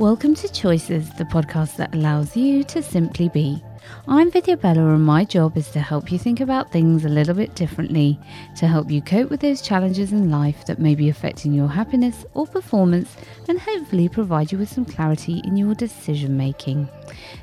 Welcome to Choices, the podcast that allows you to simply be. I'm Vidya Bella, and my job is to help you think about things a little bit differently, to help you cope with those challenges in life that may be affecting your happiness or performance, and hopefully provide you with some clarity in your decision making.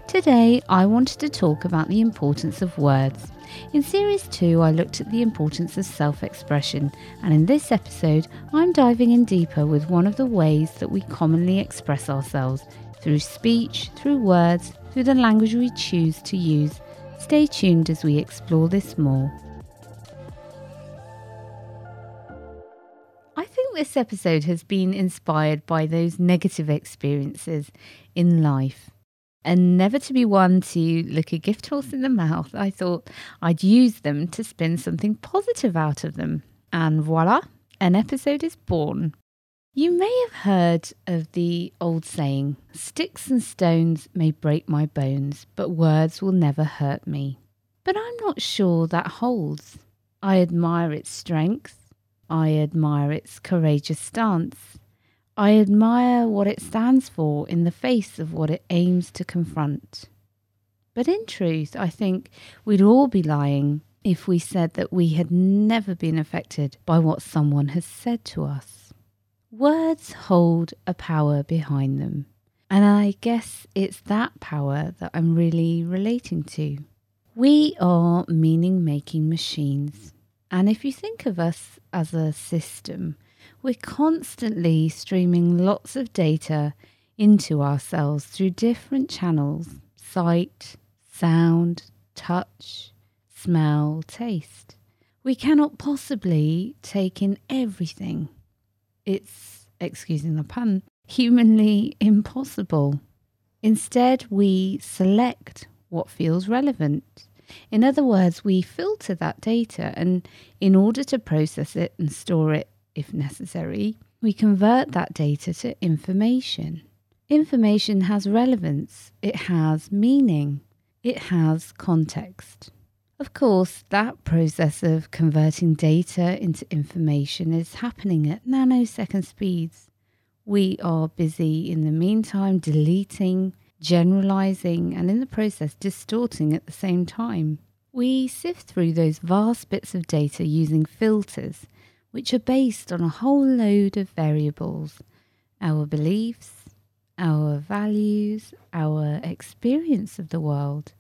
Today, I wanted to talk about the importance of words. In Series 2, I looked at the importance of self expression, and in this episode, I'm diving in deeper with one of the ways that we commonly express ourselves through speech, through words, through the language we choose to use. Stay tuned as we explore this more. I think this episode has been inspired by those negative experiences in life and never to be one to look a gift horse in the mouth, I thought I'd use them to spin something positive out of them. And voila, an episode is born. You may have heard of the old saying, Sticks and stones may break my bones, but words will never hurt me. But I'm not sure that holds. I admire its strength. I admire its courageous stance. I admire what it stands for in the face of what it aims to confront. But in truth, I think we'd all be lying if we said that we had never been affected by what someone has said to us. Words hold a power behind them, and I guess it's that power that I'm really relating to. We are meaning making machines, and if you think of us as a system, we're constantly streaming lots of data into ourselves through different channels sight, sound, touch, smell, taste. We cannot possibly take in everything. It's, excusing the pun, humanly impossible. Instead, we select what feels relevant. In other words, we filter that data, and in order to process it and store it if necessary, we convert that data to information. Information has relevance, it has meaning, it has context. Of course, that process of converting data into information is happening at nanosecond speeds. We are busy in the meantime deleting, generalizing, and in the process distorting at the same time. We sift through those vast bits of data using filters which are based on a whole load of variables our beliefs, our values, our experience of the world,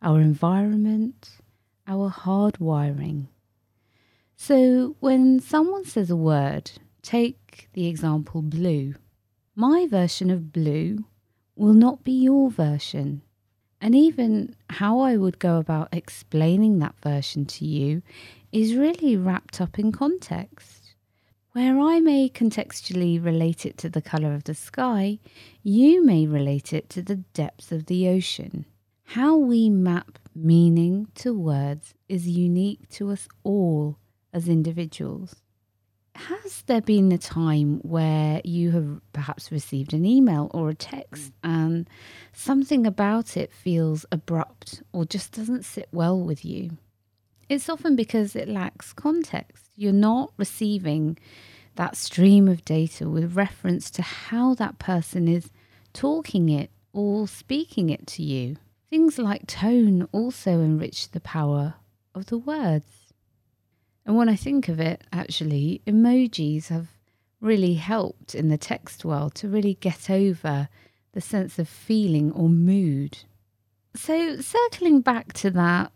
our environment, our hardwiring. So when someone says a word, take the example blue. My version of blue will not be your version. And even how I would go about explaining that version to you is really wrapped up in context. Where I may contextually relate it to the colour of the sky, you may relate it to the depths of the ocean. How we map meaning to words is unique to us all as individuals. Has there been a time where you have perhaps received an email or a text and something about it feels abrupt or just doesn't sit well with you? It's often because it lacks context. You're not receiving that stream of data with reference to how that person is talking it or speaking it to you. Things like tone also enrich the power of the words. And when I think of it, actually, emojis have really helped in the text world to really get over the sense of feeling or mood. So, circling back to that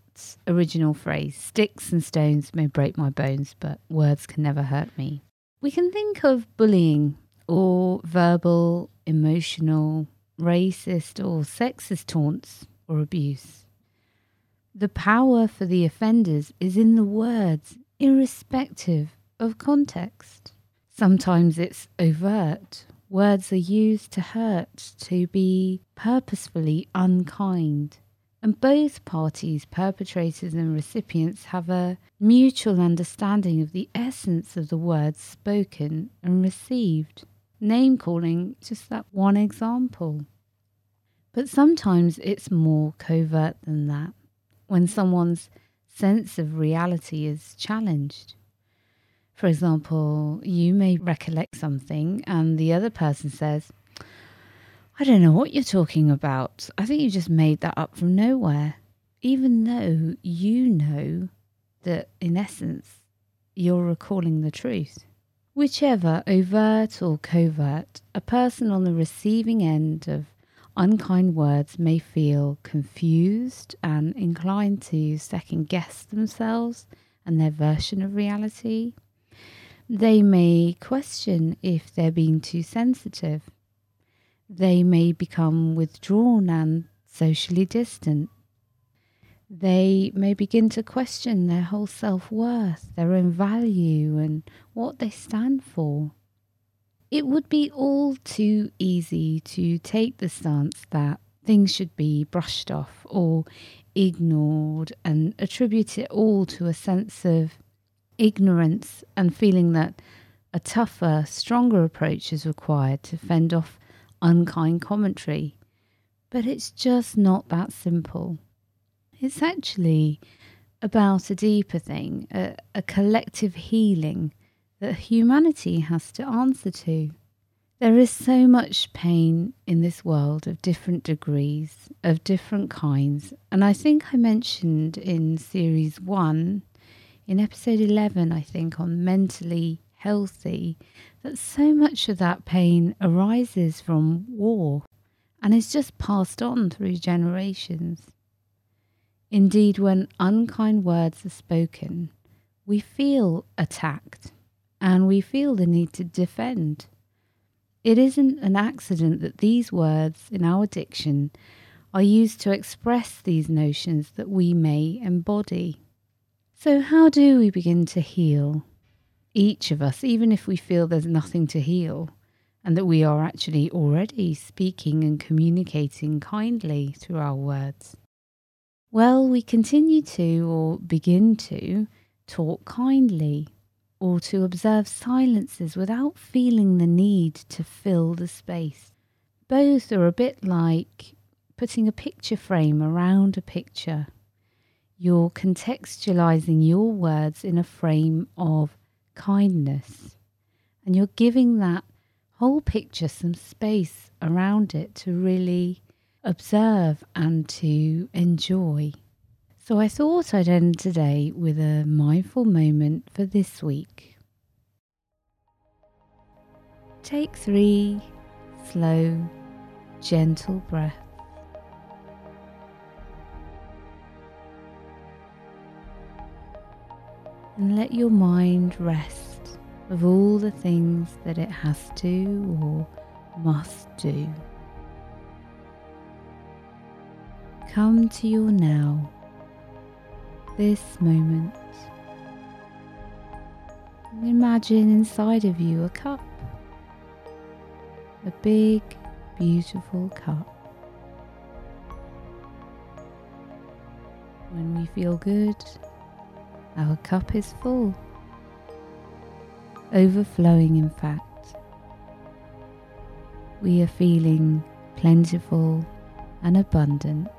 original phrase sticks and stones may break my bones, but words can never hurt me. We can think of bullying or verbal, emotional, racist, or sexist taunts or abuse. The power for the offenders is in the words, irrespective of context. Sometimes it's overt. Words are used to hurt, to be purposefully unkind. And both parties, perpetrators and recipients, have a mutual understanding of the essence of the words spoken and received. Name calling, just that one example. But sometimes it's more covert than that, when someone's sense of reality is challenged. For example, you may recollect something and the other person says, I don't know what you're talking about. I think you just made that up from nowhere. Even though you know that, in essence, you're recalling the truth. Whichever, overt or covert, a person on the receiving end of unkind words may feel confused and inclined to second guess themselves and their version of reality. They may question if they're being too sensitive. They may become withdrawn and socially distant. They may begin to question their whole self worth, their own value, and what they stand for. It would be all too easy to take the stance that things should be brushed off or ignored and attribute it all to a sense of ignorance and feeling that a tougher, stronger approach is required to fend off unkind commentary. But it's just not that simple. It's actually about a deeper thing, a, a collective healing that humanity has to answer to. There is so much pain in this world of different degrees, of different kinds. And I think I mentioned in series one, in episode 11, I think, on mentally healthy, that so much of that pain arises from war and is just passed on through generations. Indeed, when unkind words are spoken, we feel attacked and we feel the need to defend. It isn't an accident that these words in our diction are used to express these notions that we may embody. So, how do we begin to heal? Each of us, even if we feel there's nothing to heal, and that we are actually already speaking and communicating kindly through our words. Well, we continue to, or begin to, talk kindly, or to observe silences without feeling the need to fill the space. Both are a bit like putting a picture frame around a picture. You're contextualizing your words in a frame of kindness, and you're giving that whole picture some space around it to really observe and to enjoy. So I thought I'd end today with a mindful moment for this week. Take three slow, gentle breaths. And let your mind rest of all the things that it has to or must do. Come to your now, this moment. Imagine inside of you a cup, a big, beautiful cup. When we feel good, our cup is full, overflowing, in fact. We are feeling plentiful and abundant.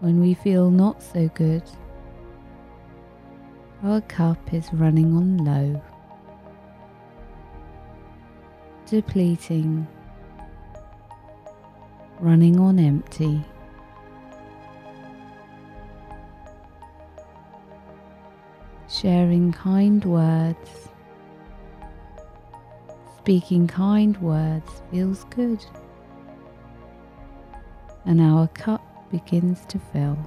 When we feel not so good, our cup is running on low, depleting, running on empty. Sharing kind words, speaking kind words feels good, and our cup begins to fill.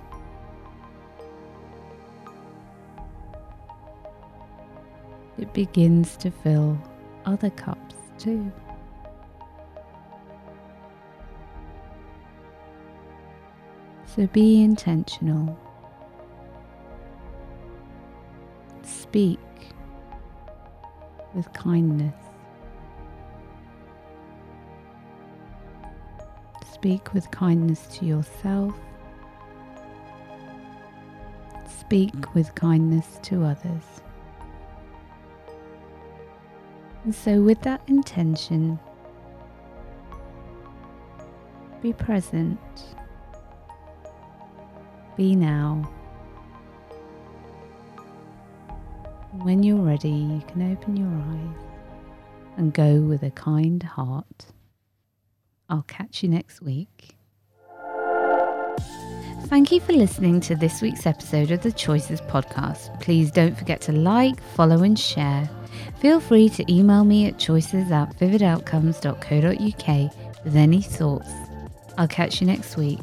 It begins to fill other cups too. So be intentional. Speak with kindness. Speak with kindness to yourself. Speak with kindness to others. And so, with that intention, be present, be now. When you're ready, you can open your eyes and go with a kind heart. I'll catch you next week. Thank you for listening to this week's episode of the Choices Podcast. Please don't forget to like, follow, and share. Feel free to email me at choices at vividoutcomes.co.uk with any thoughts. I'll catch you next week.